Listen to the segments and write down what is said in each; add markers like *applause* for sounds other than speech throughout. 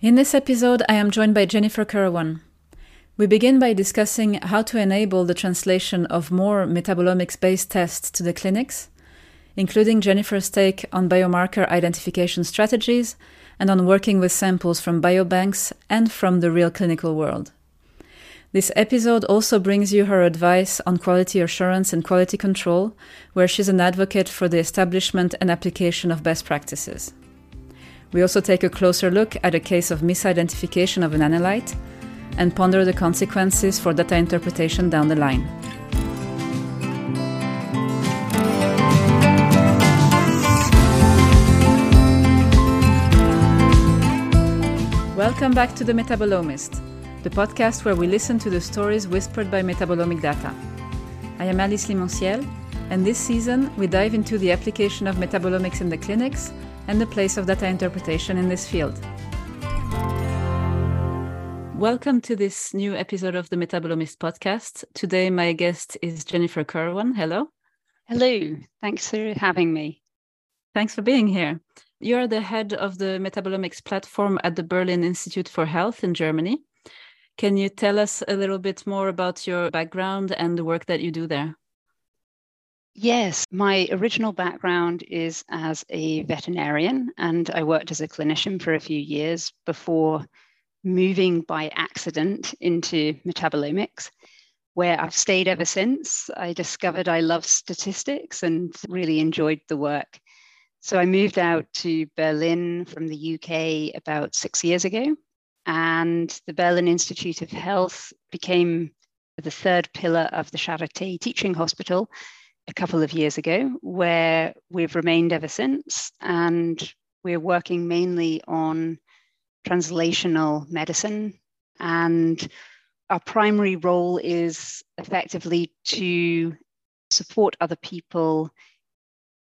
In this episode, I am joined by Jennifer Kirwan. We begin by discussing how to enable the translation of more metabolomics based tests to the clinics, including Jennifer's take on biomarker identification strategies and on working with samples from biobanks and from the real clinical world. This episode also brings you her advice on quality assurance and quality control, where she's an advocate for the establishment and application of best practices. We also take a closer look at a case of misidentification of an analyte and ponder the consequences for data interpretation down the line. Welcome back to The Metabolomist, the podcast where we listen to the stories whispered by metabolomic data. I am Alice Limonciel, and this season we dive into the application of metabolomics in the clinics and the place of data interpretation in this field. Welcome to this new episode of the Metabolomist podcast. Today, my guest is Jennifer Kirwan. Hello. Hello. Thanks for having me. Thanks for being here. You're the head of the metabolomics platform at the Berlin Institute for Health in Germany. Can you tell us a little bit more about your background and the work that you do there? Yes, my original background is as a veterinarian, and I worked as a clinician for a few years before moving by accident into metabolomics, where I've stayed ever since. I discovered I love statistics and really enjoyed the work. So I moved out to Berlin from the UK about six years ago, and the Berlin Institute of Health became the third pillar of the Charité Teaching Hospital a couple of years ago, where we've remained ever since. And we're working mainly on translational medicine. And our primary role is effectively to support other people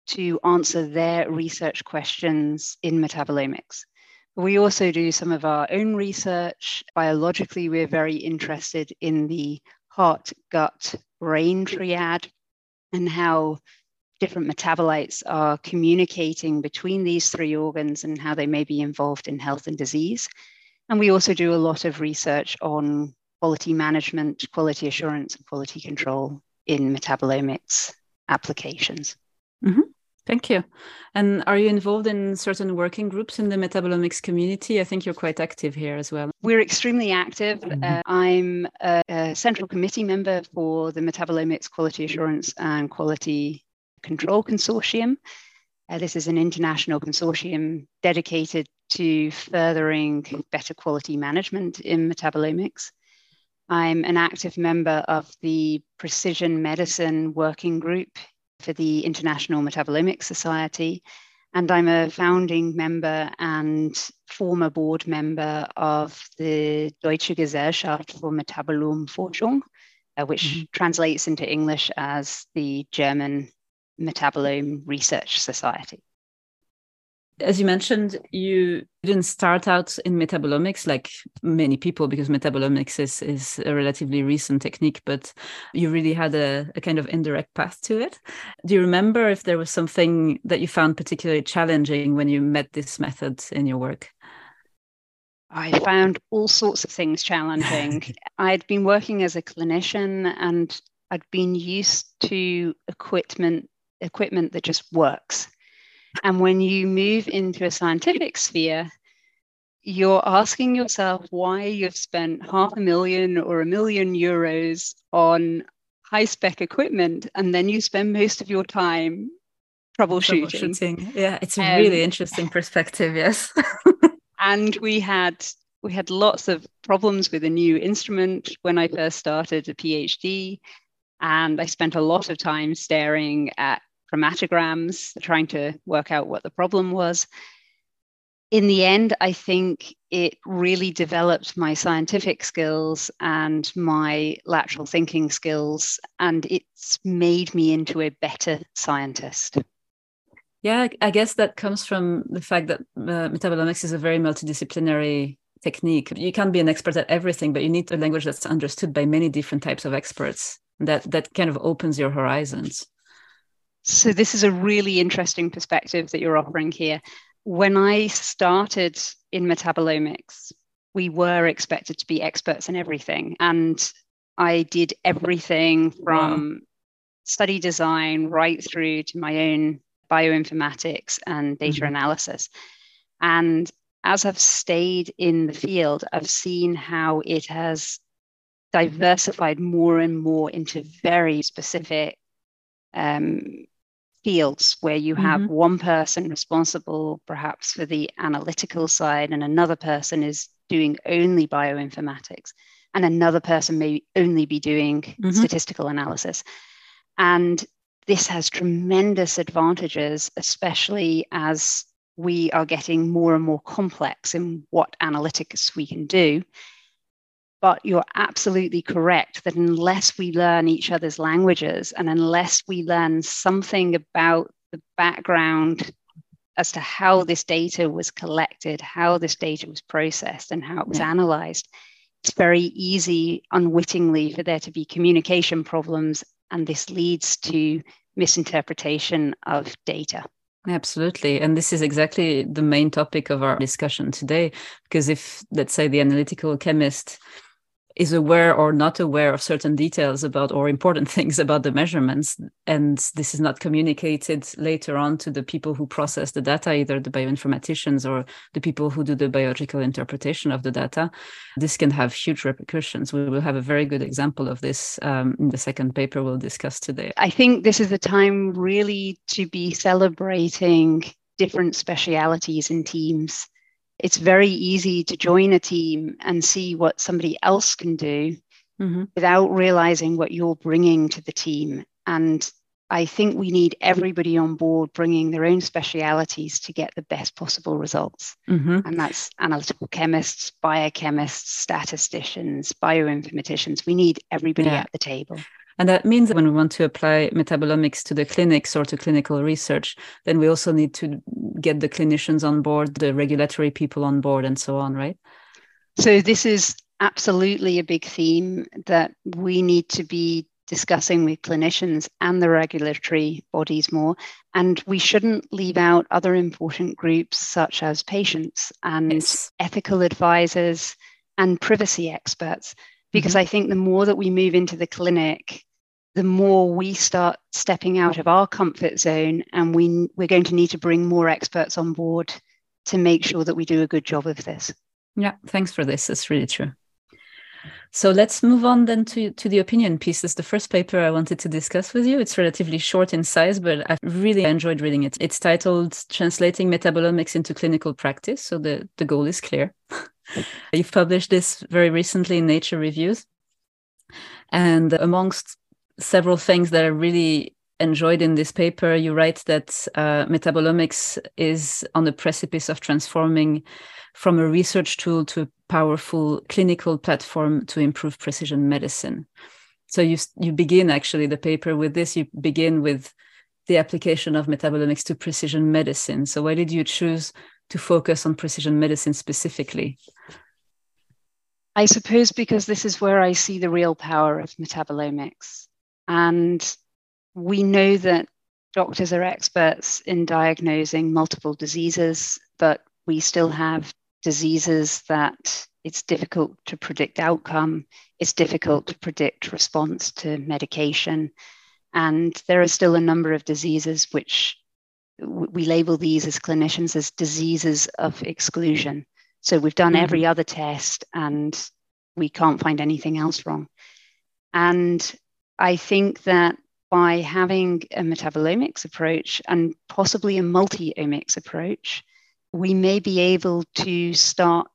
to answer their research questions in metabolomics. We also do some of our own research. Biologically, we're very interested in the heart, gut, brain triad and how different metabolites are communicating between these three organs and how they may be involved in health and disease. And we also do a lot of research on quality management, quality assurance, and quality control in metabolomics applications. Mm-hmm. Thank you. And are you involved in certain working groups in the metabolomics community? I think you're quite active here as well. We're extremely active. Mm-hmm. Uh, I'm a, a, central committee member for the Metabolomics Quality Assurance and Quality Control Consortium. Uh, this is an international consortium dedicated to furthering better quality management in metabolomics. I'm an active member of the Precision Medicine Working Group for the International Metabolomics Society. And I'm a founding member and former board member of the Deutsche Gesellschaft für Metabolomforschung, uh, which mm-hmm. translates into English as the German Metabolome Research Society as you mentioned, you didn't start out in metabolomics like many people because metabolomics is, is a relatively recent technique, but you really had a, a, kind of indirect path to it. Do you remember if there was something that you found particularly challenging when you met this method in your work? I found all sorts of things challenging. *laughs* I'd been working as a clinician and I'd been used to equipment equipment that just works and when you move into a scientific sphere, you're asking yourself why you've spent half a million or a million euros on high spec equipment and then you spend most of your time troubleshooting. troubleshooting. Yeah, it's a um, really interesting perspective, yes. *laughs* and we had we had lots of problems with a new instrument when I first started a PhD. And I spent a lot of time staring at chromatograms, trying to work out what the problem was. In the end, I think it really developed my scientific skills and my lateral thinking skills, and it's made me into a better scientist. Yeah, I guess that comes from the fact that uh, metabolomics is a very multidisciplinary technique. You can't be an expert at everything, but you need a language that's understood by many different types of experts. That that kind of opens your horizons. So, this is a really interesting perspective that you're offering here. when I started in metabolomics, we were expected to be experts in everything. And I did everything from wow. study design right through to my own bioinformatics and data mm-hmm. analysis. And as I've stayed in the field, I've seen how it has diversified more and more into very specific um, fields where you have mm-hmm. one person responsible perhaps for the analytical side and another person is doing only bioinformatics and another person may only be doing mm-hmm. statistical analysis and this has tremendous advantages especially as we are getting more and more complex in what analytics we can do but you're absolutely correct that unless we learn each other's languages and unless we learn something about the background as to how this data was collected, how this data was processed, and how it was yeah. analyzed, it's very easy unwittingly for there to be communication problems. And this leads to misinterpretation of data. Absolutely. And this is exactly the main topic of our discussion today. Because if, let's say, the analytical chemist is aware or not aware of certain details about or important *laughs* things about the measurements and this is not communicated later on to the people who process the data either the bioinformaticians or the people who do the biological interpretation of the data. This can have huge repercussions. We will have a very good example of this um, in the second paper we'll discuss today. I think this is the time really to be celebrating different specialities and teams it's very easy to join a team and see what somebody else can do mm-hmm. without realizing what you're bringing to the team. And I think we need everybody on board bringing their own specialities to get the best possible results. Mm-hmm. And that's analytical chemists, biochemists, statisticians, bioinformaticians. We need everybody yeah. at the table. And that means that when we want to apply metabolomics to the clinics or to clinical research, then we also need to get the clinicians on board, the regulatory people on board, and so on, right? So, this is absolutely a big theme that we need to be discussing with clinicians and the regulatory bodies more. And we shouldn't leave out other important groups such as patients and yes. ethical advisors and privacy experts because mm-hmm. I think the more that we move into the clinic, the more we start stepping out of our comfort zone, and we we're going to need to bring more experts on board to make sure that we do a good job of this. Yeah, thanks for this. It's really true. So let's move on then to, to the opinion piece. It's the first paper I wanted to discuss with you. It's relatively short in size, but I really enjoyed reading it. It's titled Translating Metabolomics into Clinical Practice. So the, the goal is clear. *laughs* You've published this very recently in Nature Reviews. And amongst several things that I really enjoyed in this paper, you write that uh, metabolomics is on the precipice of transforming from a research tool to a powerful clinical platform to improve precision medicine. So you you begin actually the paper with this. You begin with the application of metabolomics to precision medicine. So why did you choose to focus on precision medicine specifically? I suppose because this is where I see the real power of metabolomics. And we know that doctors are experts in diagnosing multiple diseases, but we still have diseases that it's difficult to predict outcome, it's difficult to predict response to medication. And there are still a number of diseases which we label these as clinicians as diseases of exclusion. So we've done mm-hmm. every other test and we can't find anything else wrong. And I think that by having a metabolomics approach and possibly a multi omics approach, we may be able to start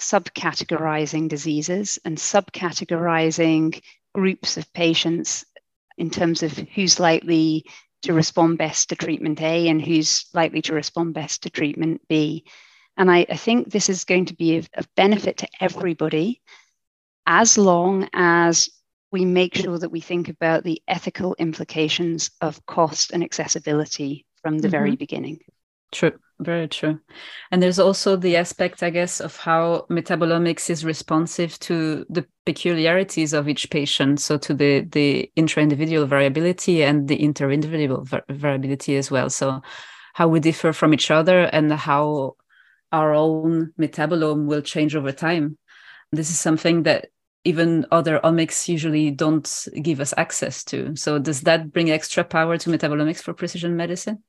subcategorizing diseases and subcategorizing groups of patients in terms of who's likely to respond best to treatment A and who's likely to respond best to treatment B. And I, I think this is going to be of, of benefit to everybody as long as we make sure that we think about the ethical implications of cost and accessibility from the mm-hmm. very beginning. True, very true. And there's also the aspect, I guess, of how metabolomics is responsive to the peculiarities of each patient. So to the the intra-individual variability and the inter-individual var- variability as well. So how we differ from each other and how our own metabolome will change over time. This is something that even other omics usually don't give us access to. So, does that bring extra power to metabolomics for precision medicine?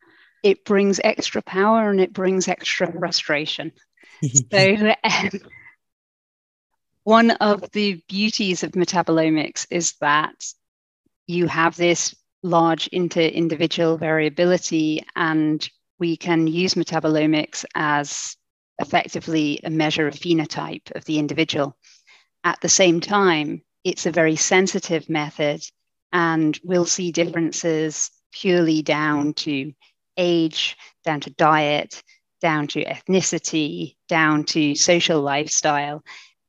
It brings extra power and it brings extra frustration. so, *laughs* *laughs* um, one of the beauties of metabolomics is that you have this large inter-individual variability and we can use metabolomics as effectively a measure of phenotype of the individual. At the same time, it's a very sensitive method, and we'll see differences purely down to age, down to diet, down to ethnicity, down to social lifestyle.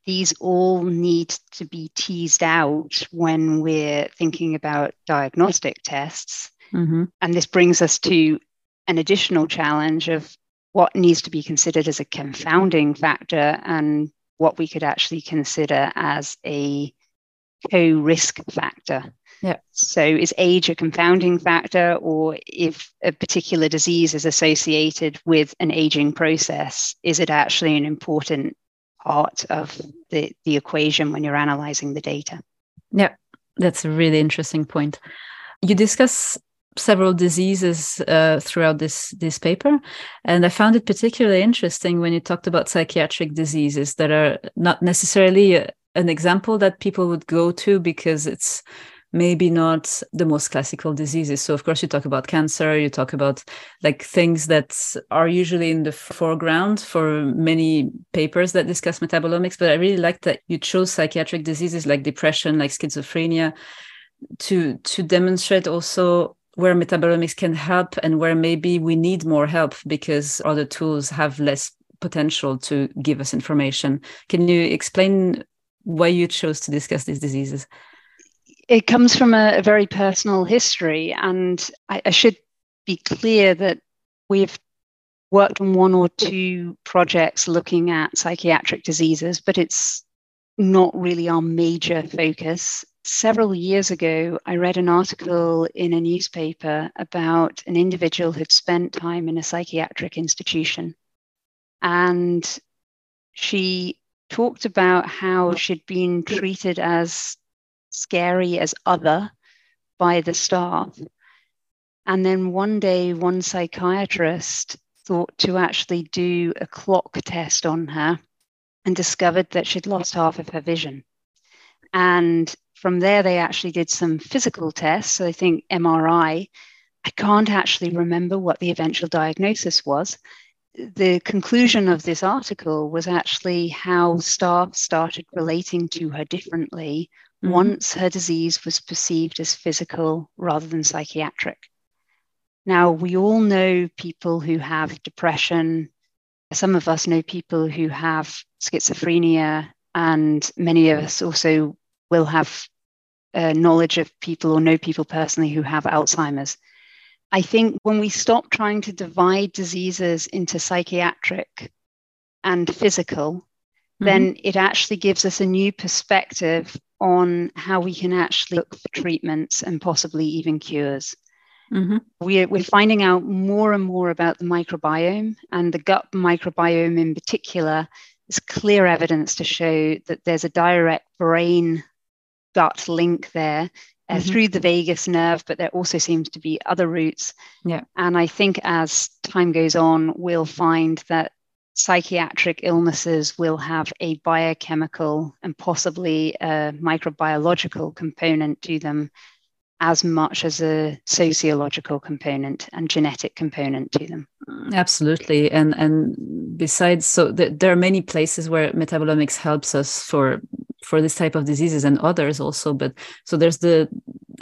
These all need to be teased out when we're thinking about diagnostic tests. Mm-hmm. And this brings us to an additional challenge of what needs to be considered as a confounding factor and what we could actually consider as a co-risk factor. Yeah. So is age a confounding factor or if a particular disease is associated with an aging process, is it actually an important part of the, the equation when you're analyzing the data? Yeah, that's a really interesting point. You discuss several diseases uh, throughout this this paper, and I found it particularly interesting when you talked about psychiatric diseases that are not necessarily a, an example that people would go to because it's maybe not the most classical diseases. So, of course, you talk about cancer, you talk about like things that are usually in the foreground for many papers that discuss metabolomics. But I really like that you chose psychiatric diseases like depression, like schizophrenia, to to demonstrate also where metabolomics can help and where maybe we need more help because other tools have less potential to give us information. Can you explain why you chose to discuss these diseases? It comes from a, a very personal history, and I, I should be clear that we've worked on one or two projects looking at psychiatric diseases, but it's not really our major focus several years ago, I read an article in a newspaper about an individual who'd spent time in a psychiatric institution. And she talked about how she'd been treated as scary as other by the staff. And then one day, one psychiatrist thought to actually do a clock test on her and discovered that she'd lost half of her vision. And from there, they actually did some physical tests. So I think MRI. I can't actually remember what the eventual diagnosis was. The conclusion of this article was actually how staff started relating to her differently mm-hmm. once her disease was perceived as physical rather than psychiatric. Now, we all know people who have depression. Some of us know people who have schizophrenia, and many of us also will have uh, knowledge of people or know people personally who have Alzheimer's. I think when we stop trying to divide diseases into psychiatric and physical, mm-hmm. then it actually gives us a new perspective on how we can actually look for treatments and possibly even cures. Mm-hmm. We're, we're finding out more and more about the microbiome and the gut microbiome in particular. There's clear evidence to show that there's a direct brain gut link there uh, mm-hmm. through the vagus nerve, but there also seems to be other routes. Yeah. And I think as time goes on, we'll find that psychiatric illnesses will have a biochemical and possibly a microbiological component to them as much as a sociological component and genetic component to them absolutely. And and besides so th- there are many places where metabolomics helps us for for this type of diseases and others also but so there's the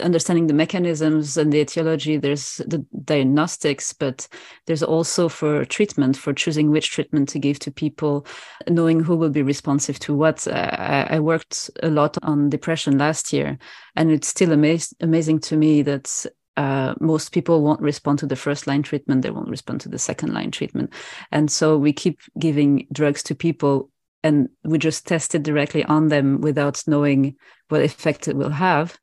understanding the mechanisms and the etiology there's the diagnostics but there's also for treatment for choosing which treatment to give to people knowing who will be responsive to what. I, I worked a lot on depression last year and it's still amaz- amazing to me that uh, most people won't respond to the first line treatment they won't respond to the second line treatment. And so we keep giving drugs to people and we just test it directly on them without knowing what effect it will have.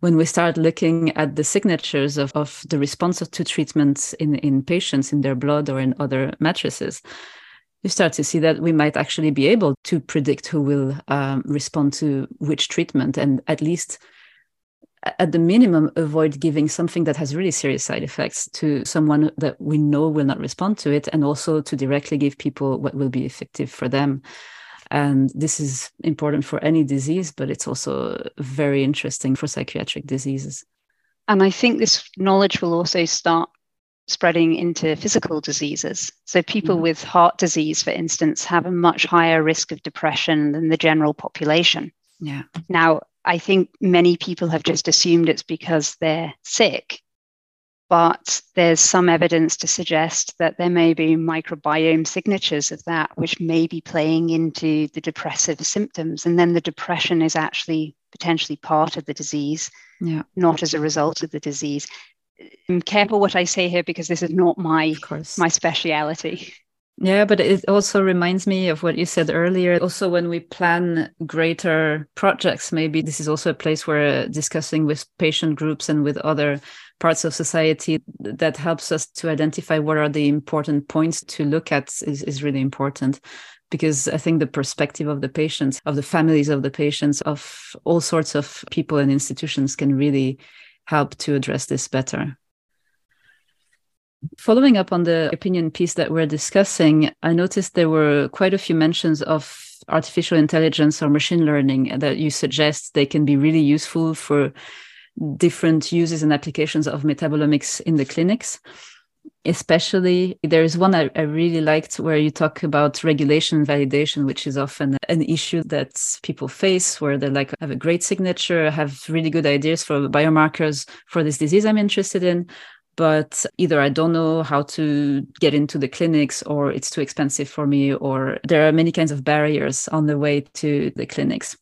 When we start looking at the signatures of, of the response to treatments in, in patients in their blood or in other matrices, you start to see that we might actually be able to predict who will um, respond to which treatment. And at least at the minimum avoid giving something that has really serious side effects to someone that we know will not respond to it and also to directly give people what will be effective for them and this is important for any disease but it's also very interesting for psychiatric diseases and i think this knowledge will also start spreading into physical diseases. So, people mm-hmm. with heart disease, for instance, have a much higher risk of depression than the general population. Yeah. Now, I think many people have just assumed it's because they're sick, but there's some evidence to suggest that there may be microbiome signatures of that which may be playing into the depressive symptoms. And then the depression is actually potentially part of the disease, yeah. not as a result of the disease. I'm careful what I say here because this is not my my speciality. Yeah, but it also reminds me of what you said earlier. Also, when we plan greater projects, maybe this is also a place where discussing with patient groups and with other parts of society that helps us to identify what are the important points to look at is, is really important because I think the perspective of the patients, of the families of the patients, of all sorts of people and institutions can really help to address this better. Following up on the opinion piece that we're discussing, I noticed there were quite a few mentions of artificial intelligence or machine learning that you suggest they can be really useful for different uses and applications of metabolomics in the clinics. Especially there is one I, I, really liked where you talk about regulation and validation which is often an issue that people face where they like have a great signature have really good ideas for biomarkers for this disease i'm interested in but either i don't know how to get into the clinics or it's too expensive for me or there are many kinds of barriers on the way to the clinics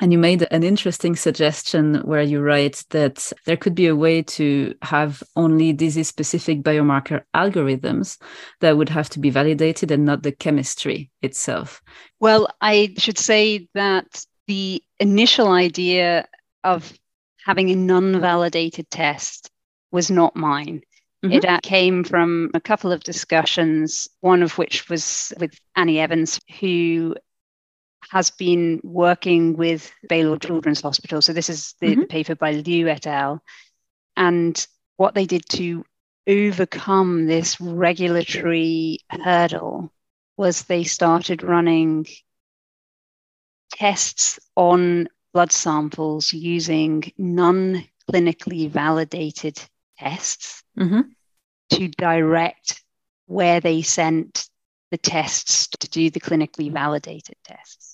and you made an interesting suggestion where you write that there could be a way to have only disease specific biomarker algorithms that would have to be validated and not the chemistry itself. Well, I should say that the initial idea of having a non validated test was not mine. Mm-hmm. It uh, came from a couple of discussions, one of which was with Annie Evans, who has been working with Baylor Children's Hospital. So this is the mm-hmm. paper by Liu et al. And what they did to overcome this regulatory hurdle was they started running tests on blood samples using non clinically validated tests mm-hmm. to direct where they sent the tests to do the clinically validated tests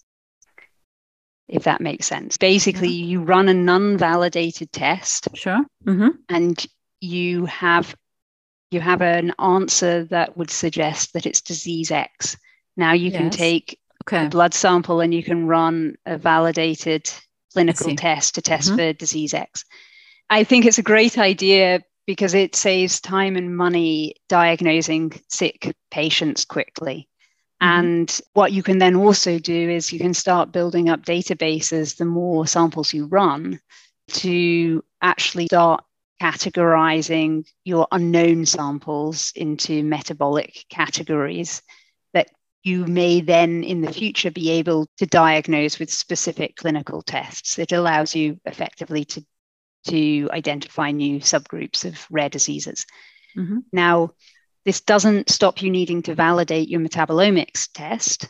if that makes sense. Basically, yeah. you run a non-validated test. Sure. Mm-hmm. And you have you have an answer that would suggest that it's disease X. Now you yes. can take okay. a blood sample and you can run a validated clinical test to test mm-hmm. for disease X. I think it's a great idea because it saves time and money diagnosing sick patients quickly. Mm-hmm. And what you can then also do is you can start building up databases the more samples you run to actually start categorizing your unknown samples into metabolic categories that you may then in the future be able to diagnose with specific clinical tests. It allows you effectively to, to identify new subgroups of rare diseases. Mm-hmm. Now, this doesn't stop you needing to validate your metabolomics test,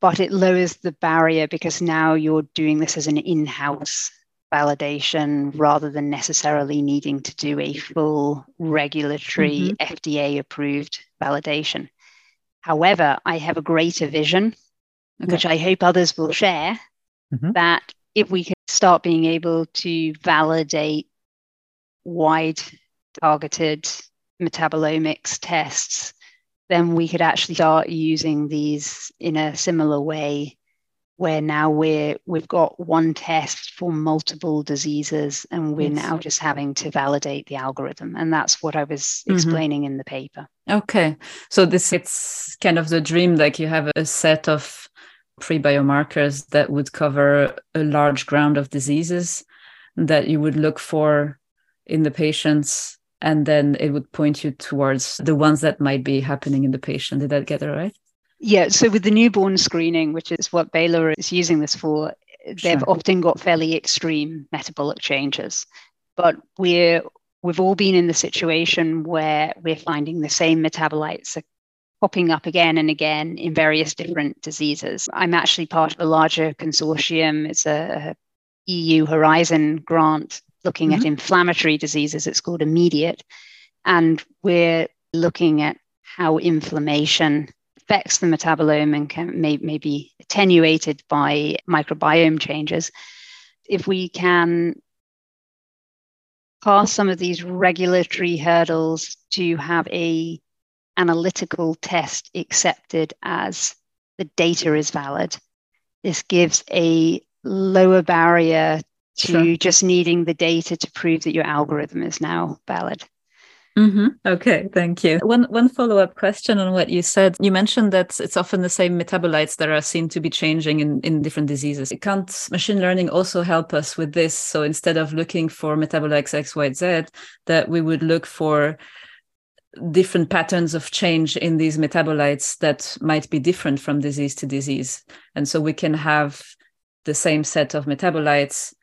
but it lowers the barrier because now you're doing this as an in house validation rather than necessarily needing to do a full regulatory mm-hmm. FDA approved validation. However, I have a greater vision, okay. which I hope others will share, mm-hmm. that if we can start being able to validate wide targeted metabolomics tests, then we could actually start using these in a similar way where now we're we've got one test for multiple diseases and we're yes. now just having to validate the algorithm and that's what i was mm-hmm. explaining mm-hmm. in the paper okay so this it's kind of the dream like you have a set of pre biomarkers that would cover a large ground of diseases that you would look for in the patients and then it would point you towards the ones that might be happening in the patient. Did that get it right? Yeah. So with the newborn screening, which is what Baylor is using this for, they've sure. often got fairly extreme metabolic changes. But we're we've all been in the situation where we're finding the same metabolites are popping up again and again in various different diseases. I'm actually part of a larger consortium. It's a EU Horizon grant looking mm-hmm. at inflammatory diseases. It's called Immediate. And we're looking at how inflammation affects the metabolome and can may, may be attenuated by microbiome changes. If we can pass some of these regulatory hurdles to have a analytical test accepted as the data is valid, this gives a lower barrier to sure. just needing the data to prove that your algorithm is now valid. Mm-hmm. Okay, thank you. One one follow up question on what you said. You mentioned that it's often the same metabolites that are seen to be changing in, in different diseases. Can't machine learning also help us with this? So instead of looking for metabolites X, Y, Z, that we would look for different patterns of change in these metabolites that might be different from disease to disease. And so we can have the same set of metabolites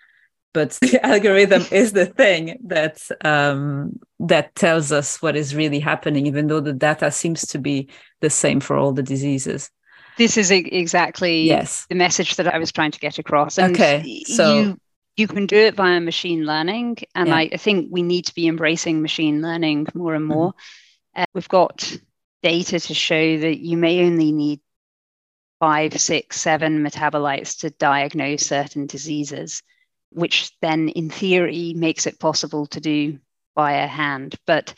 but the *laughs* algorithm is the thing that um, that tells us what is really happening, even though the data seems to be the same for all the diseases. This is exactly yes. the message that I was trying to get across. And okay, so you, you can do it via machine learning, and yeah. I, I, think we need to be embracing machine learning more and more. Mm-hmm. Uh, we've got data to show that you may only need five, six, seven metabolites to diagnose certain diseases which then in theory makes it possible to do by a hand. But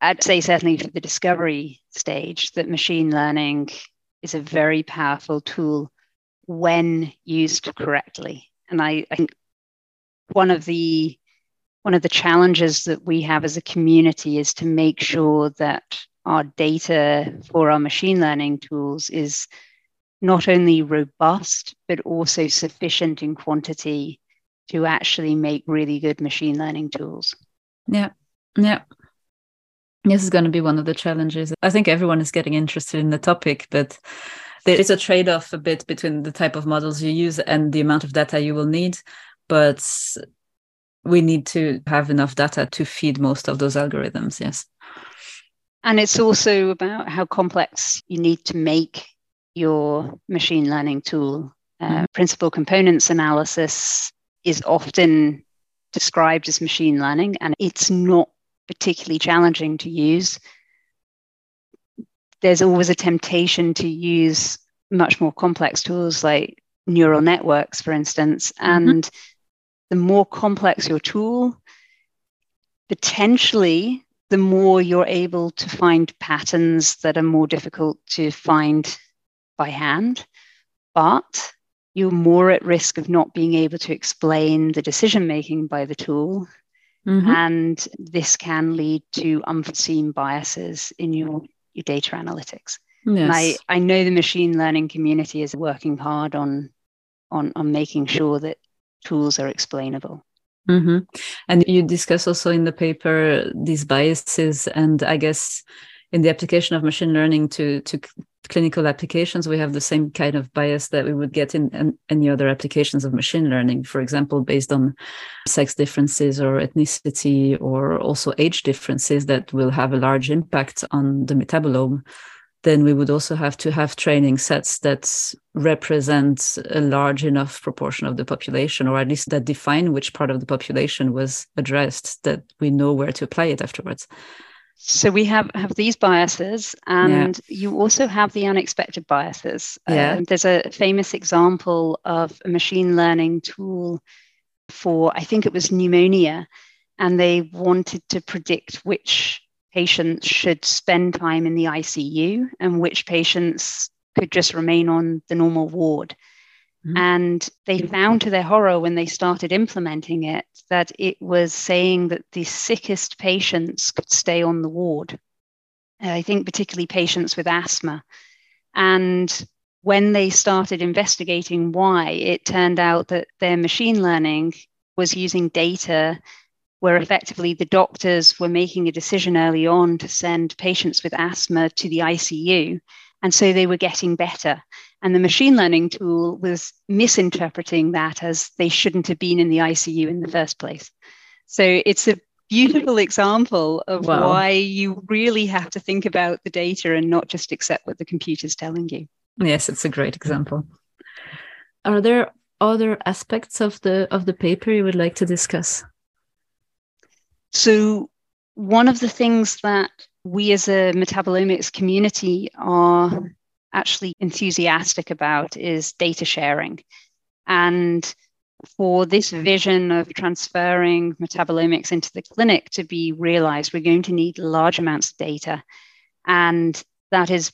I'd say certainly for the discovery stage that machine learning is a very powerful tool when used correctly. And I, I think one of the one of the challenges that we have as a community is to make sure that our data for our machine learning tools is not only robust but also sufficient in quantity to actually make really good machine learning tools. Yeah. Yeah. This is going to be one of the challenges. I think everyone is getting interested in the topic, but there is a trade off a bit between the type of models you use and the amount of data you will need. But we need to have enough data to feed most of those algorithms. Yes. And it's also about how complex you need to make your machine learning tool. Uh, mm-hmm. Principal components analysis is often described as machine learning, and it's not particularly challenging to use. There's always a temptation to use much more complex tools like neural networks, for instance. Mm-hmm. The more complex your tool, potentially the more you're able to find patterns that are more difficult to find by hand. But you're more at risk of not being able to explain the decision making by the tool. Mm-hmm. And this can lead to unforeseen biases in your, your data analytics. Yes. And I, I know the machine learning community is working hard on, on, on making sure that tools are explainable. Mm-hmm. And you discuss also in the paper these biases, and I guess in the application of machine learning to to clinical applications, we have the same kind of bias that we would get in, in, any other applications of machine learning, for example, based on sex differences or ethnicity or also age differences that will have a large impact on the metabolome. Then we would also have to have training sets that represent a large enough proportion of the population, or at least that define which part of the population was addressed, that we know where to apply it afterwards. So we have have these biases, and yeah. you also have the unexpected biases. Yeah. Um, there's a famous example of a machine learning tool for I think it was pneumonia, and they wanted to predict which patients should spend time in the ICU and which patients could just remain on the normal ward. Mm-hmm. And they found to their horror when they started implementing it that it was saying that the sickest patients could stay on the ward. I think, particularly patients with asthma. And when they started investigating why, it turned out that their machine learning was using data where effectively the doctors were making a decision early on to send patients with asthma to the ICU. And so they were getting better. And the machine learning tool was misinterpreting that as they shouldn't have been in the ICU in the first place. So it's a beautiful example of wow. why you really have to think about the data and not just accept what the computer's telling you. Yes, it's a great example. Are there other aspects of the of the paper you would like to discuss? So one of the things that we as a metabolomics community are actually enthusiastic about is data sharing. And for this vision of transferring metabolomics into the clinic to be realized, we're going to need large amounts of data. And that is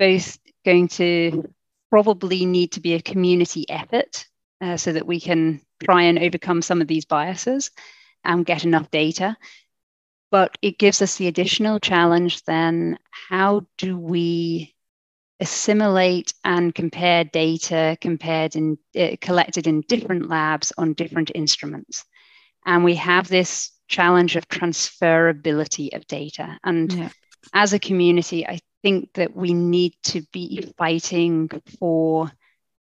both going to probably need to be a community effort uh, so that we can try and overcome some of these biases and get enough data. But it gives us the additional challenge then how do we assimilate and compare data compared in uh, collected in different labs on different instruments and we have this challenge of transferability of data and yeah. as a community i think that we need to be fighting for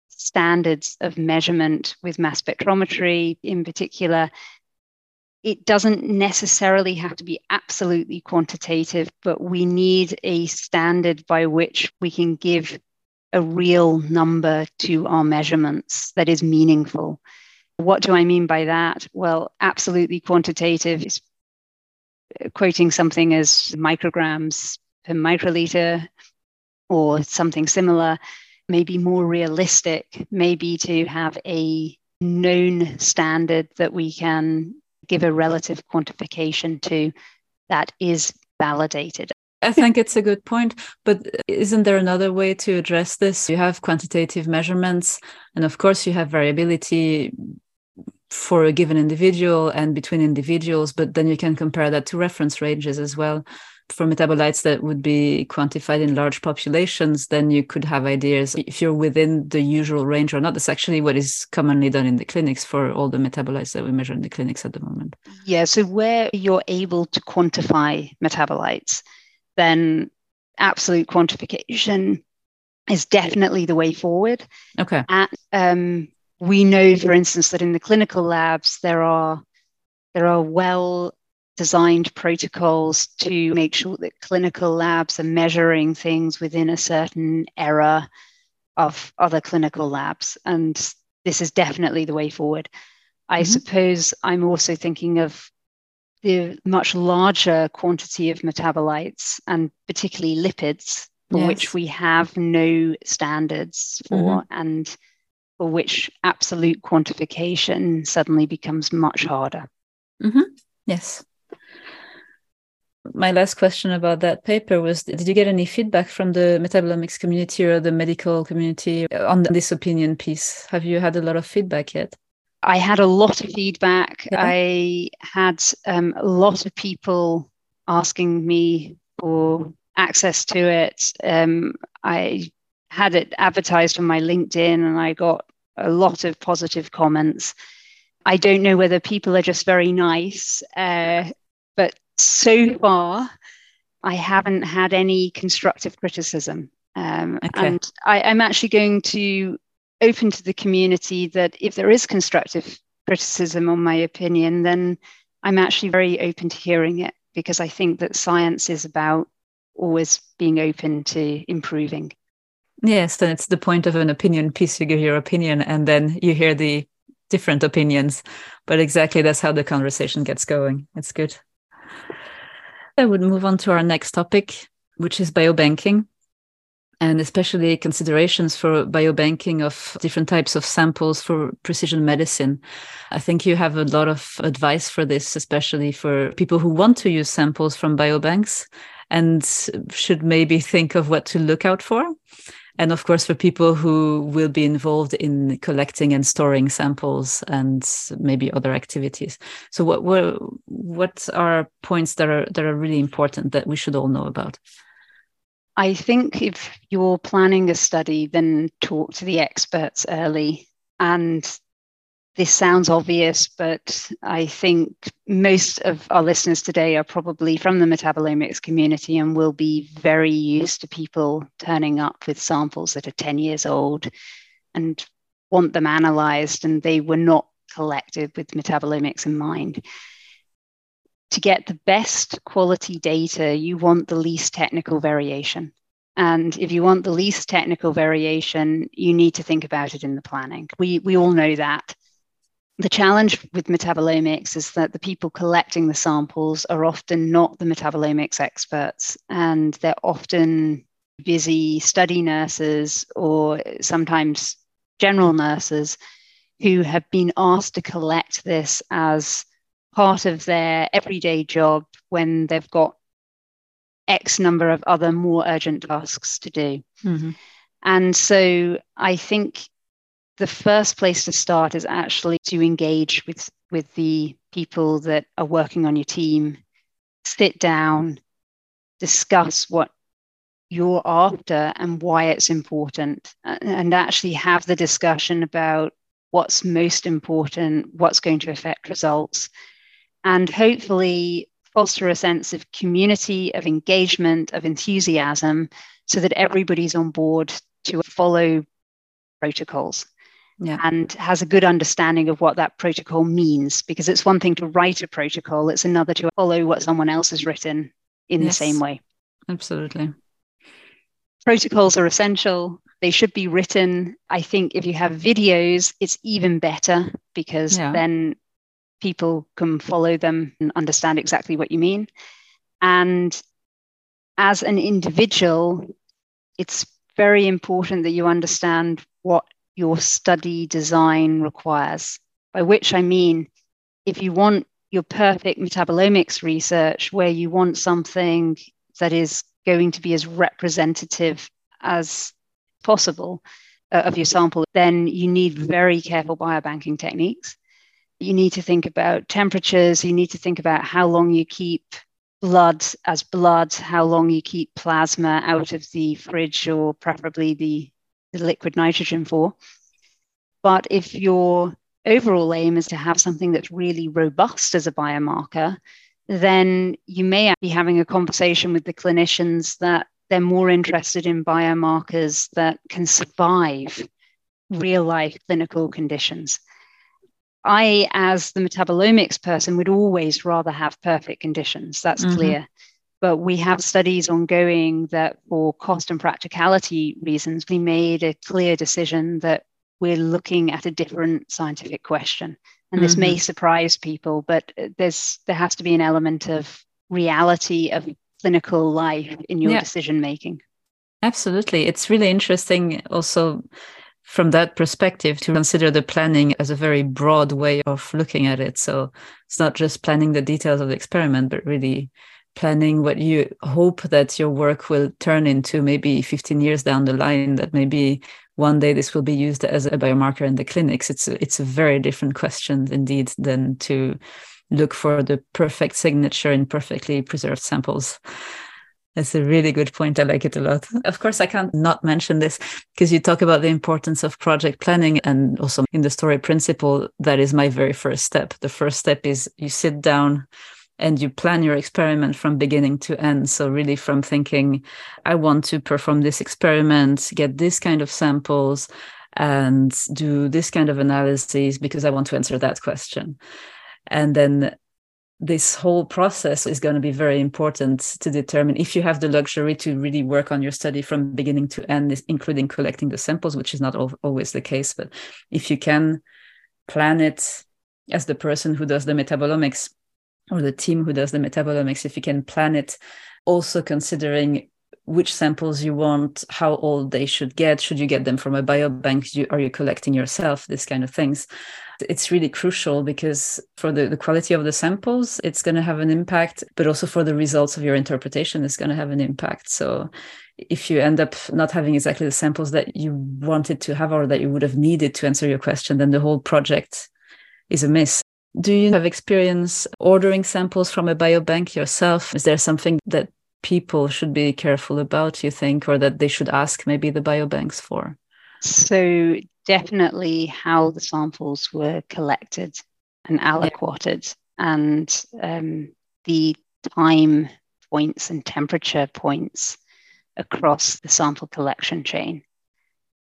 standards of measurement with mass spectrometry in particular it doesn't necessarily have to be absolutely quantitative, but we need a standard by which we can give a real number to our measurements that is meaningful. What do I mean by that? Well, absolutely quantitative is quoting something as micrograms per microliter or something similar, maybe more realistic, maybe to have a known standard that we can give a relative quantification to that is validated. I think it's a good point, but isn't there another way to address this? You have quantitative measurements, and of course, you have variability for a given individual and between individuals, but then you can compare that to reference ranges as well for metabolites that would be quantified in large populations, then you could have ideas if you're within the usual range or not. That's actually what is commonly done in the clinics for all the metabolites that we measure in the clinics at the moment. Yeah. So where you're able to quantify metabolites, then absolute quantification is definitely the way forward. Okay. And, um, we know, for instance, that in the clinical labs there are there are well designed protocols to make sure that clinical labs are measuring things within a certain error of other clinical labs. And this is definitely the way forward. I mm-hmm. suppose I'm also thinking of the much larger quantity of metabolites and particularly lipids for yes. which we have no standards for mm-hmm. and for which absolute quantification suddenly becomes much harder. Mm-hmm. Yes my last question about that paper was did you get any feedback from the metabolomics community or the medical community on this opinion piece? Have you had a lot of feedback yet? I had a lot of feedback. Yeah. i had um, a lot of people asking me for access to it. Um, i had it advertised on my linkedin and i got a lot of positive comments. I don't know whether people are just very nice, uh, so far, I haven't had any constructive criticism. Um, okay. And I, I'm actually going to open to the community that if there is constructive criticism on my opinion, then I'm actually very open to hearing it because I think that science is about always being open to improving. Yes, and it's the point of an opinion piece. You give your opinion, and then you hear the different opinions. But exactly that's how the conversation gets going. It's good. I would move on to our next topic, which is biobanking and especially considerations for biobanking of different types of samples for precision medicine. I think you have a lot of advice for this, especially for people who want to use samples from biobanks and should maybe think of what to look out for and of course for people who will be involved in collecting and storing samples and maybe other activities. So what what, what are points that are that are really important that we should all know about? I think if you're planning a study then talk to the experts early. And this sounds obvious, but I think most of our listeners today are probably from the metabolomics community and will be very used to people turning up with samples that are 10 years old and want them analyzed, and they were not collected with metabolomics in mind. To get the best quality data, you want the least technical variation. And if you want the least technical variation, you need to think about it in the planning. We, we all know that the challenge with metabolomics is that the people collecting the samples are often not the metabolomics experts, and they're often busy study nurses or sometimes general nurses who have been asked to collect this as part of their everyday job when they've got X number of other more urgent tasks to do. Mm-hmm. And so I think the first place to start is actually to engage with with the people that are working on your team sit down discuss what you're after and why it's important and actually have the discussion about what's most important what's going to affect results and hopefully foster a sense of community of engagement of enthusiasm so that everybody's on board to follow protocols yeah. and has a good understanding of what that protocol means because it's one thing to write a protocol it's another to follow what someone else has written in yes, the same way. Absolutely. Protocols are essential. They should be written. I think if you have videos it's even better because yeah. then people can follow them and understand exactly what you mean. And as an individual it's very important that you understand what your study design requires. By which I mean, if you want your perfect metabolomics research where you want something that is going to be as representative as possible uh, of your sample, then you need very careful biobanking techniques. You need to think about temperatures, you need to think about how long you keep blood as blood, how long you keep plasma out of the fridge or preferably the the liquid nitrogen for. But if your overall aim is to have something that's really robust as a biomarker, then you may be having a conversation with the clinicians that they're more interested in biomarkers that can survive real life clinical conditions. I, as the metabolomics person, would always rather have perfect conditions. That's mm-hmm. clear. But we have studies ongoing that, for cost and practicality reasons, we made a clear decision that we're looking at a different scientific question. And this mm-hmm. may surprise people, but there's there has to be an element of reality of clinical life in your yeah. decision making. Absolutely. It's really interesting also from that perspective to consider the planning as a very broad way of looking at it. So it's not just planning the details of the experiment, but really planning what you hope that your work will turn into maybe 15 years down the line that maybe one day this will be used as a biomarker in the clinics it's a, it's a very different question indeed than to look for the perfect signature in perfectly preserved samples that's a really good point. I like it a lot. Of course, I can't not mention this because you talk about the importance of project planning and also in the story principle. That is my very first step. The first step is you sit down and you plan your experiment from beginning to end. So, really, from thinking, I want to perform this experiment, get this kind of samples, and do this kind of analysis because I want to answer that question. And then this whole process is going to be very important to determine if you have the luxury to really work on your study from beginning to end, including collecting the samples, which is not always the case. But if you can plan it as the person who does the metabolomics or the team who does the metabolomics, if you can plan it, also considering which samples you want, how old they should get, should you get them from a biobank, are you collecting yourself, this kind of things. It's really crucial because for the, the quality of the samples, it's going to have an impact, but also for the results of your interpretation, it's going to have an impact. So if you end up not having exactly the samples that you wanted to have or that you would have needed to answer your question, then the whole project is a miss. Do you have experience ordering samples from a biobank yourself? Is there something that people should be careful about, you think, or that they should ask maybe the biobanks for? So, definitely how the samples were collected and aliquoted and um, the time points and temperature points across the sample collection chain.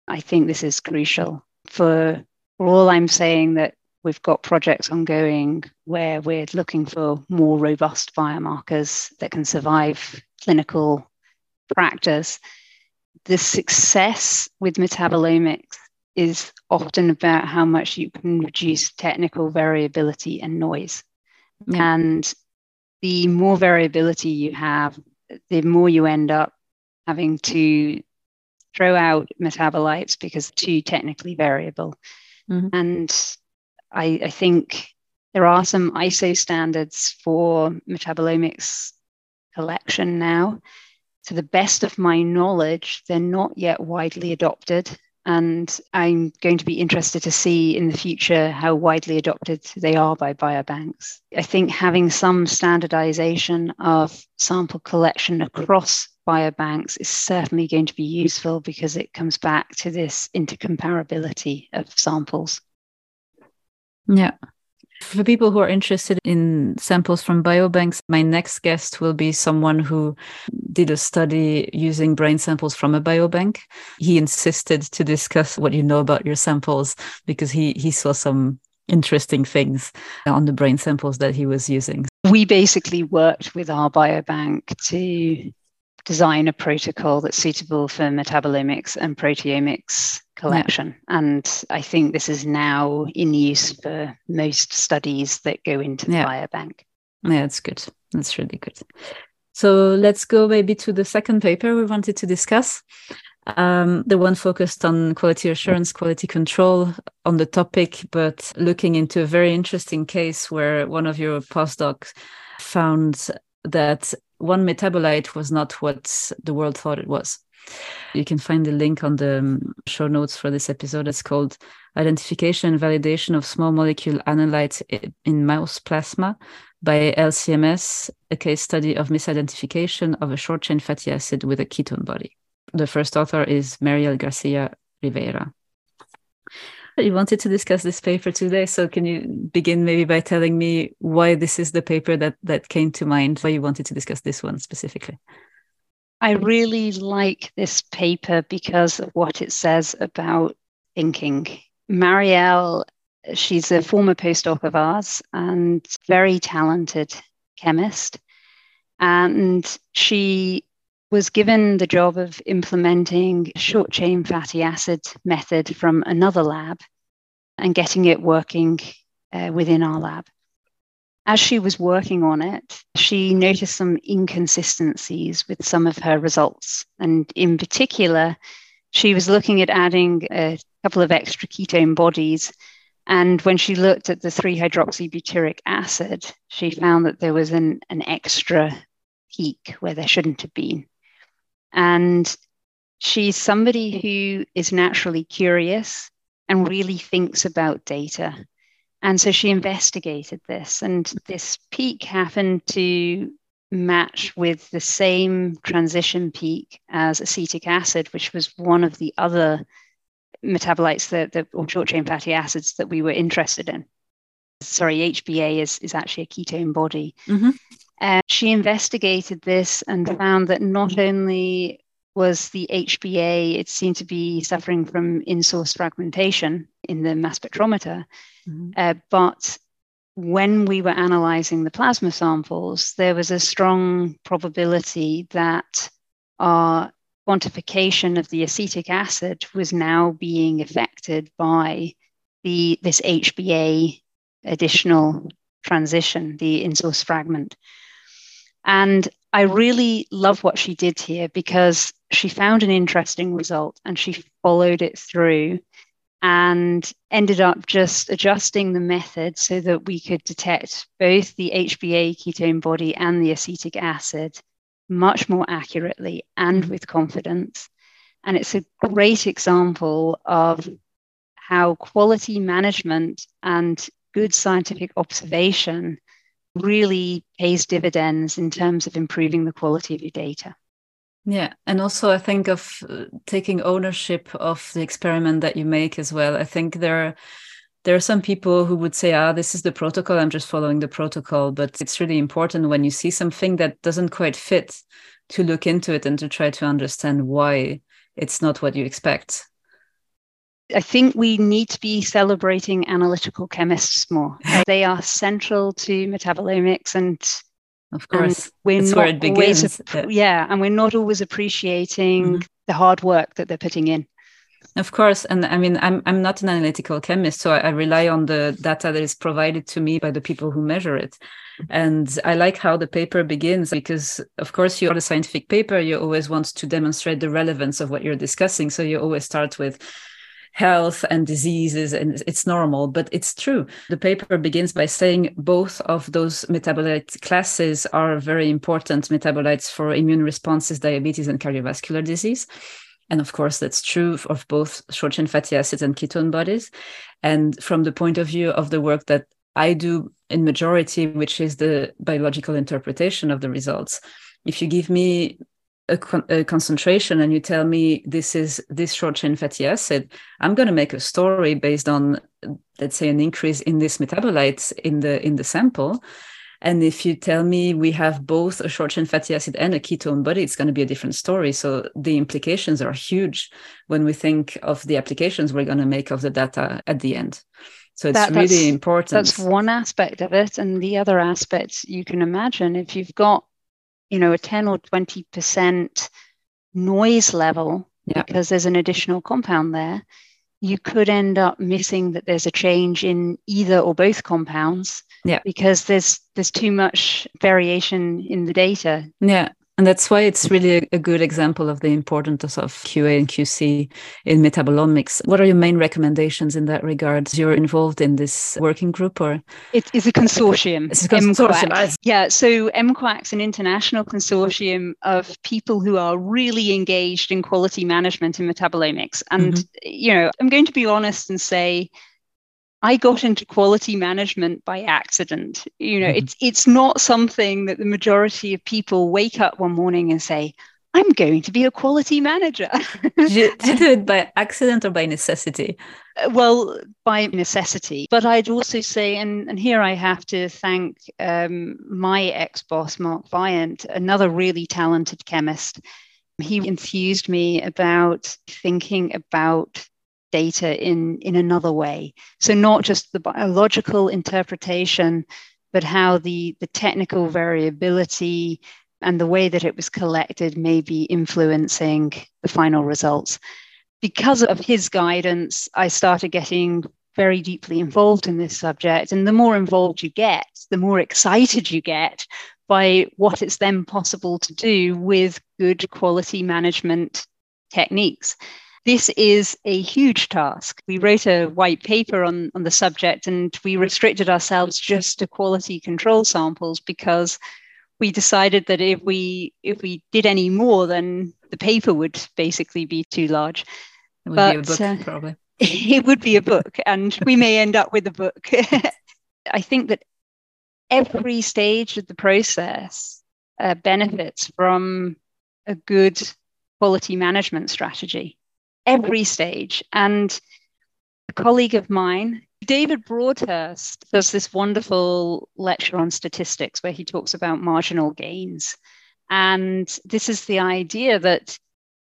I think this is crucial for, for all I'm saying that we've got projects ongoing where we're looking for more robust biomarkers that can survive clinical practice. The success with metabolomics is often about how much you can reduce technical variability and noise. Yeah. And the more variability you have, the more you end up having to throw out metabolites because they're too technically variable. Mm-hmm. And I, I think there are some ISO standards for metabolomics collection now. To the best of my knowledge, they're not yet widely adopted. And I'm going to be interested to see in the future how widely adopted they are by biobanks. I think having some standardization of sample collection across biobanks is certainly going to be useful because it comes back to this intercomparability of samples. Yeah. For people who are interested in samples from biobanks, my next guest will be someone who did a study using brain samples from a biobank. He insisted to discuss what you know about your samples because he, he saw some interesting things on the brain samples that he was using. We basically worked with our biobank to design a protocol that's suitable for metabolomics and proteomics collection. Yeah. And I think this is now in use for most studies that go into the yeah. biobank. Yeah, that's good. That's really good. So let's go maybe to the second paper we wanted to discuss. Um, the one focused on quality assurance, quality control on the topic, but looking into a very interesting case where one of your postdocs found that one metabolite was not what the world thought it was. You can find the link on the um, show notes for this episode. It's called Identification and Validation of Small Molecule Analytes in Mouse Plasma by LCMS, a case study of misidentification of a short chain fatty acid with a ketone body. The first author is Mariel Garcia Rivera. You wanted to discuss this paper today, so can you begin maybe by telling me why this is the paper that that came to mind, why you wanted to discuss this one specifically? I really like this paper because of what it says about thinking. Marielle, she's a former postdoc of ours and very talented chemist. And she was given the job of implementing short chain fatty acid method from another lab and getting it working uh, within our lab. As she was working on it, she noticed some inconsistencies with some of her results. And in particular, she was looking at adding a couple of extra ketone bodies. And when she looked at the 3 hydroxybutyric acid, she found that there was an, an extra peak where there shouldn't have been. And she's somebody who is naturally curious and really thinks about data. And so she investigated this, and this peak happened to match with the same transition peak as acetic acid, which was one of the other metabolites that, that or short chain fatty acids that we were interested in. Sorry, HBA is, is actually a ketone body. Mm-hmm. Uh, she investigated this and found that not only was the HBA, it seemed to be suffering from in source fragmentation in the mass spectrometer. Mm-hmm. Uh, but when we were analyzing the plasma samples, there was a strong probability that our quantification of the acetic acid was now being affected by the, this HBA additional transition, the in source fragment. And I really love what she did here because she found an interesting result and she followed it through and ended up just adjusting the method so that we could detect both the HBA ketone body and the acetic acid much more accurately and with confidence. And it's a great example of how quality management and good scientific observation really pays dividends in terms of improving the quality of your data. Yeah. And also, I think of uh, taking ownership of the experiment that you make as well. I think there are there are some people who would say, ah, this is the protocol, I'm just following the protocol. But it's really important when you see something that doesn't quite fit to look into it and to try to understand why it's not what you expect. I think we need to be celebrating analytical chemists more. *laughs* they are central to metabolomics and of course we're That's not where it begins. Always, yeah. yeah. and we're not always appreciating mm-hmm. the hard work that they're putting in. Of course, and I mean, I'm I'm not an analytical chemist, so I, I, rely on the data that is provided to me by the people who measure it. And I like how the paper begins because, of course, you are a scientific paper. You always want to demonstrate the relevance of what you're discussing, so you always start with health and diseases and it's normal but it's true the paper begins by saying both of those metabolite classes are very important metabolites for immune responses diabetes and cardiovascular disease and of course, that's true of both short chain fatty acids and ketone bodies. And from the point of view of the work that I do in majority, which is the biological interpretation of the results, if you give me a, con- a, concentration and you tell me this is this short chain fatty acid, I'm going to make a story based on, let's say, an increase in this metabolites in the in the sample. And if you tell me we have both a short chain fatty acid and a ketone body, it's going to be a different story. So the implications are huge when we think of the applications we're going to make of the data at the end. So it's that, really important. That's one aspect of it. And the other aspects you can imagine if you've got, you know, a 10 or 20% noise level yeah. because there's an additional compound there, you could end up missing that there's a change in either or both compounds yeah. because there's there's too much variation in the data. Yeah and that's why it's really a, good example of the importance of QA and QC in metabolomics. What are your main recommendations in that regard? You're involved in this working group or? It is a consortium. It's a consortium. Yeah, so mQACC's an international consortium of people who are really engaged in quality management in metabolomics. And, mm-hmm. you know, I'm going to be honest and say, I got into quality management by accident. You know, mm-hmm. it's it's not something that the majority of people wake up one morning and say, "I'm going to be a quality manager." did, you, did you do it *laughs* by accident or by necessity? Uh, well, by necessity. But I'd also say, and, and here I have to thank um, my ex boss, Mark Viant, another really talented chemist. He infused me about thinking about data in, in another way. So not just the biological interpretation, but how the, the technical variability and the way that it was collected may be influencing the final results. Because of his guidance, I started getting very deeply involved in this subject. And the more involved you get, the more excited you get by what it's then possible to do with good quality management techniques this is a huge task. We wrote a white paper on, on the subject and we restricted ourselves just to quality control samples because we decided that if we if we did any more, then the paper would basically be too large. It would but, be a book, uh, probably. *laughs* it would be a book, and we may end up with a book. *laughs* I think that every stage of the process uh, benefits from a good quality management strategy every stage. And a colleague of mine, David Broadhurst, does this wonderful lecture on statistics where he talks about marginal gains. And this is the idea that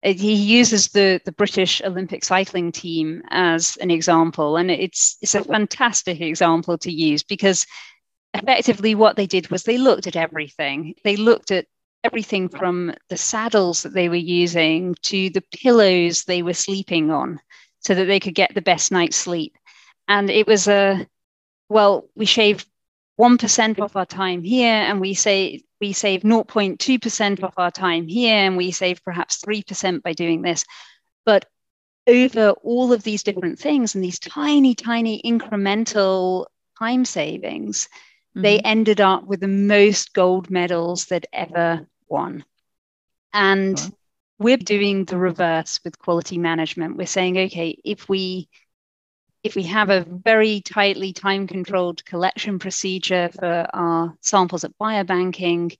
he uses the, the British Olympic cycling team as an example. And it's, it's a fantastic example to use because effectively what they did was they looked at everything. They looked at everything from the saddles that they were using to the pillows they were sleeping on so that they could get the best night's sleep. And it was a, well, we shaved 1% off our time here and we say we save 0.2% of our time here and we save perhaps 3% by doing this. But over all of these different things and these tiny, tiny incremental time savings, mm-hmm. they ended up with the most gold medals that ever won. And we're doing the reverse with quality management. We're saying, okay, if we if we have a very tightly time controlled collection procedure for our samples at biobanking,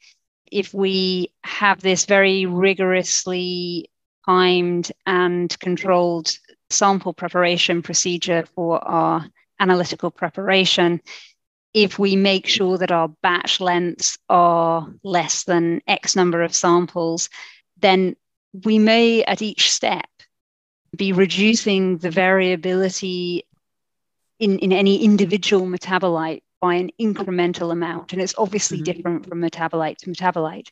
if we have this very rigorously timed and controlled sample preparation procedure for our analytical preparation, if we make sure that our batch lengths are less than X number of samples, then we may at each step be reducing the variability in, in any individual metabolite by an incremental amount. And it's obviously mm-hmm. different from metabolite to metabolite.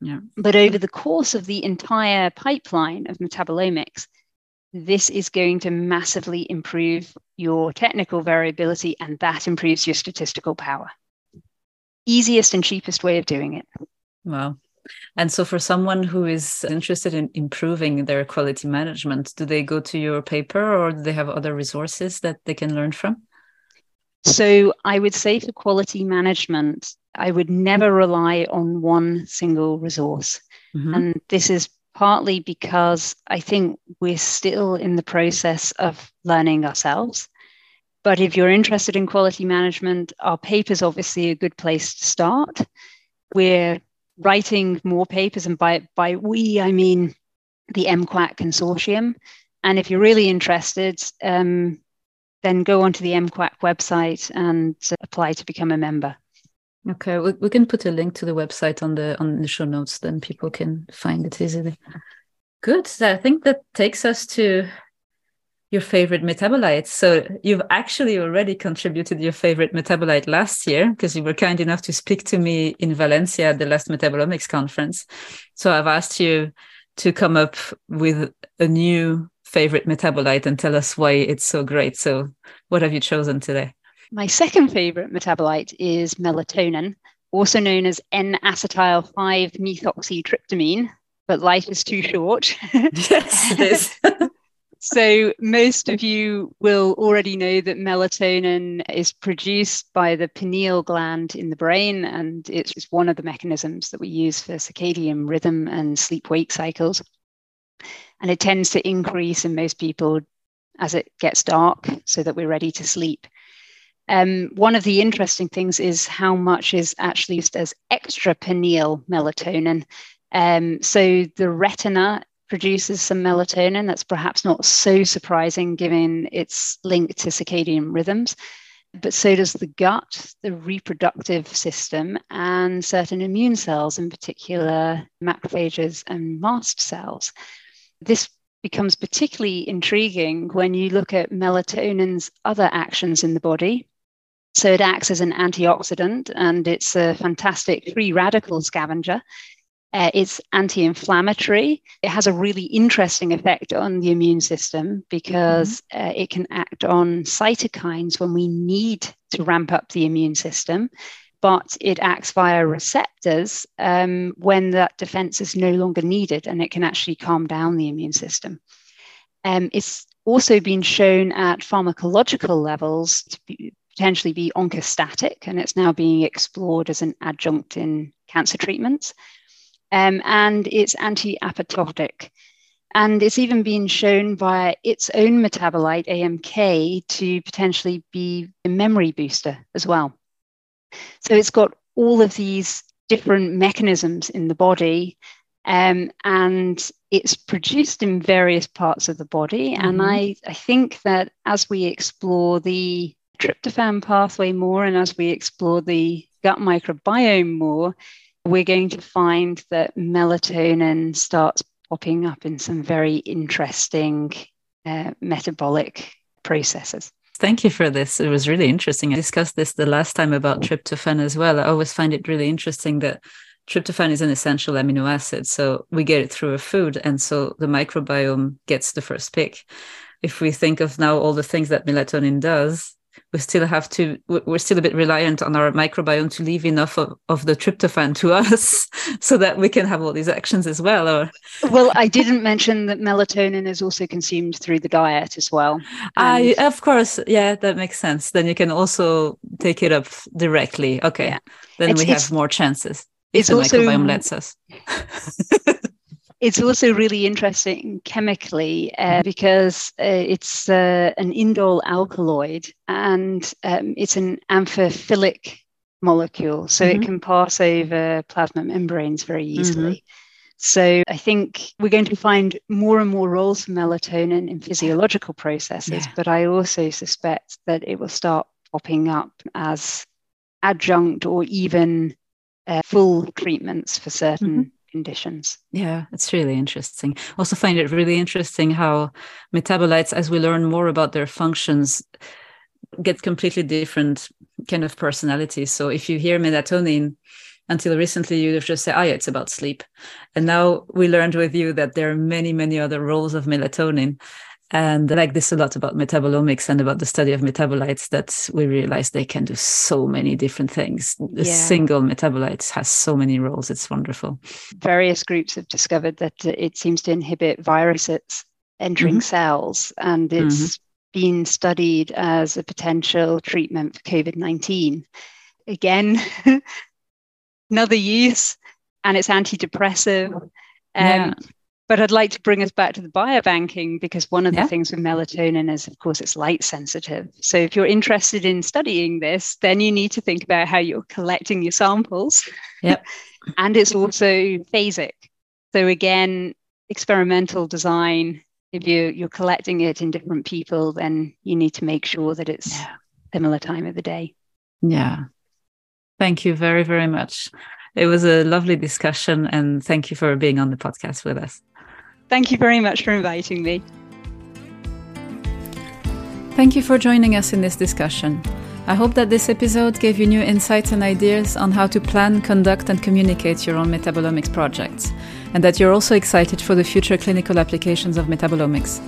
Yeah. But over the course of the entire pipeline of metabolomics, this is going to massively improve your technical variability and that improves your statistical power. Easiest and cheapest way of doing it. Wow. And so, for someone who is interested in improving their quality management, do they go to your paper or do they have other resources that they can learn from? So, I would say for quality management, I would never rely on one single resource. Mm-hmm. And this is partly because I think we're still in the process of learning ourselves. But if you're interested in quality management, our paper is obviously a good place to start. We're writing more papers, and by, by we, I mean the mQACC consortium. And if you're really interested, um, then go onto the mQACC website and apply to become a member. Okay, we, we can put a link to the website on the on the show notes, then people can find it easily. Good. So I think that takes us to your favorite metabolite. So you've actually already contributed your favorite metabolite last year because you were kind enough to speak to me in Valencia at the last metabolomics conference. So I've asked you to come up with a new favorite metabolite and tell us why it's so great. So what have you chosen today? My second favorite metabolite is melatonin, also known as N-acetyl 5 methoxytryptamine, but life is too short. *laughs* yes, it is. *laughs* so, most of you will already know that melatonin is produced by the pineal gland in the brain, and it's one of the mechanisms that we use for circadian rhythm and sleep wake cycles. And it tends to increase in most people as it gets dark so that we're ready to sleep. Um, one of the interesting things is how much is actually used as extrapineal melatonin. Um, so the retina produces some melatonin. That's perhaps not so surprising given its link to circadian rhythms. But so does the gut, the reproductive system, and certain immune cells, in particular macrophages and mast cells. This becomes particularly intriguing when you look at melatonin's other actions in the body, so it acts as an antioxidant and it's a fantastic free radical scavenger. Uh, it's anti inflammatory. It has a really interesting effect on the immune system because mm-hmm. uh, it can act on cytokines when we need to ramp up the immune system, but it acts via receptors um, when that defense is no longer needed and it can actually calm down the immune system. Um, it's also been shown at pharmacological levels to be, potentially be oncostatic, and it's now being explored as an adjunct in cancer treatments. Um, and it's anti apoptotic. And it's even been shown via its own metabolite, AMK, to potentially be a memory booster as well. So it's got all of these different mechanisms in the body, um, and it's produced in various parts of the body. Mm-hmm. And I, I think that as we explore the tryptophan pathway more and as we explore the gut microbiome more, we're going to find that melatonin starts popping up in some very interesting uh, metabolic processes. Thank you for this. It was really interesting. I discussed this the last time about tryptophan as well. I always find it really interesting that tryptophan is an essential amino acid. So we get it through a food. And so the microbiome gets the first pick. If we think of now all the things that melatonin does, we still have to we're still a bit reliant on our microbiome to leave enough of, of the tryptophan to *laughs* us so that we can have all these actions as well or? Well i didn't mention that melatonin is also consumed through the diet as well. I, of course yeah that makes sense. Then you can also take it up directly. Okay. Yeah. then it's, we have more chances if the also, microbiome lets us *laughs* It's also really interesting chemically uh, because uh, it's uh, an indole alkaloid and um, it's an amphiphilic molecule, so mm-hmm. it can pass over plasma membranes very easily. Mm-hmm. So I think we're going to find more and more roles for melatonin in physiological processes, yeah. but I also suspect that it will start popping up as adjunct or even uh, full treatments for certain mm-hmm. Conditions. Yeah, it's really interesting. Also, find it really interesting how metabolites, as we learn more about their functions, get completely different kind of personalities. So if you hear melatonin, until recently you would have just say, oh yeah, it's about sleep. And now we learned with you that there are many, many other roles of melatonin. And I like this a lot about metabolomics and about the study of metabolites that we realize they can do so many different things. A single metabolite has so many roles. It's wonderful. Various groups have discovered that it seems to inhibit viruses entering mm-hmm. cells, and it's mm-hmm. been studied as a potential treatment for COVID 19. Again, *laughs* another use, and it's antidepressive. Um, yeah. But I'd like to bring us back to the biobanking because one of the things with melatonin is, of course, it's light sensitive. So if you're interested in studying this, then you need to think about how you're collecting your samples. Yep. *laughs* and it's also phasic. So again, experimental design. If you you're collecting it in different people, then you need to make sure that it's yeah. similar time of the day. Yeah, Thank you very, very much. It was a lovely discussion, and thank you for being on the podcast with us. Thank you very much for inviting me. Thank you for joining us in this discussion. I hope that this episode gave you new insights and ideas on how to plan, conduct, and communicate your own metabolomics projects, and that you're also excited for the future clinical applications of metabolomics.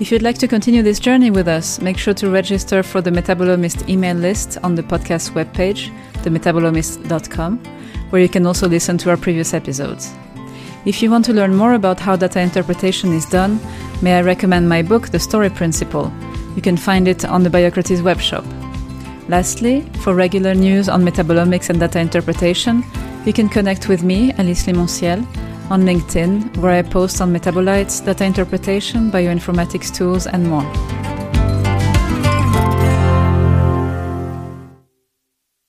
If you'd like to continue this journey with us, make sure to register for the Metabolomist email list on the podcast webpage, themetabolomist.com, where you can also listen to our previous episodes. If you want to learn more about how data interpretation is done, may I recommend my book, The Story Principle. You can find it on the Biocrates webshop. Lastly, for regular news on metabolomics and data interpretation, you can connect with me, Alice Limonciel, on LinkedIn, where I post on metabolites, data interpretation, bioinformatics tools, and more.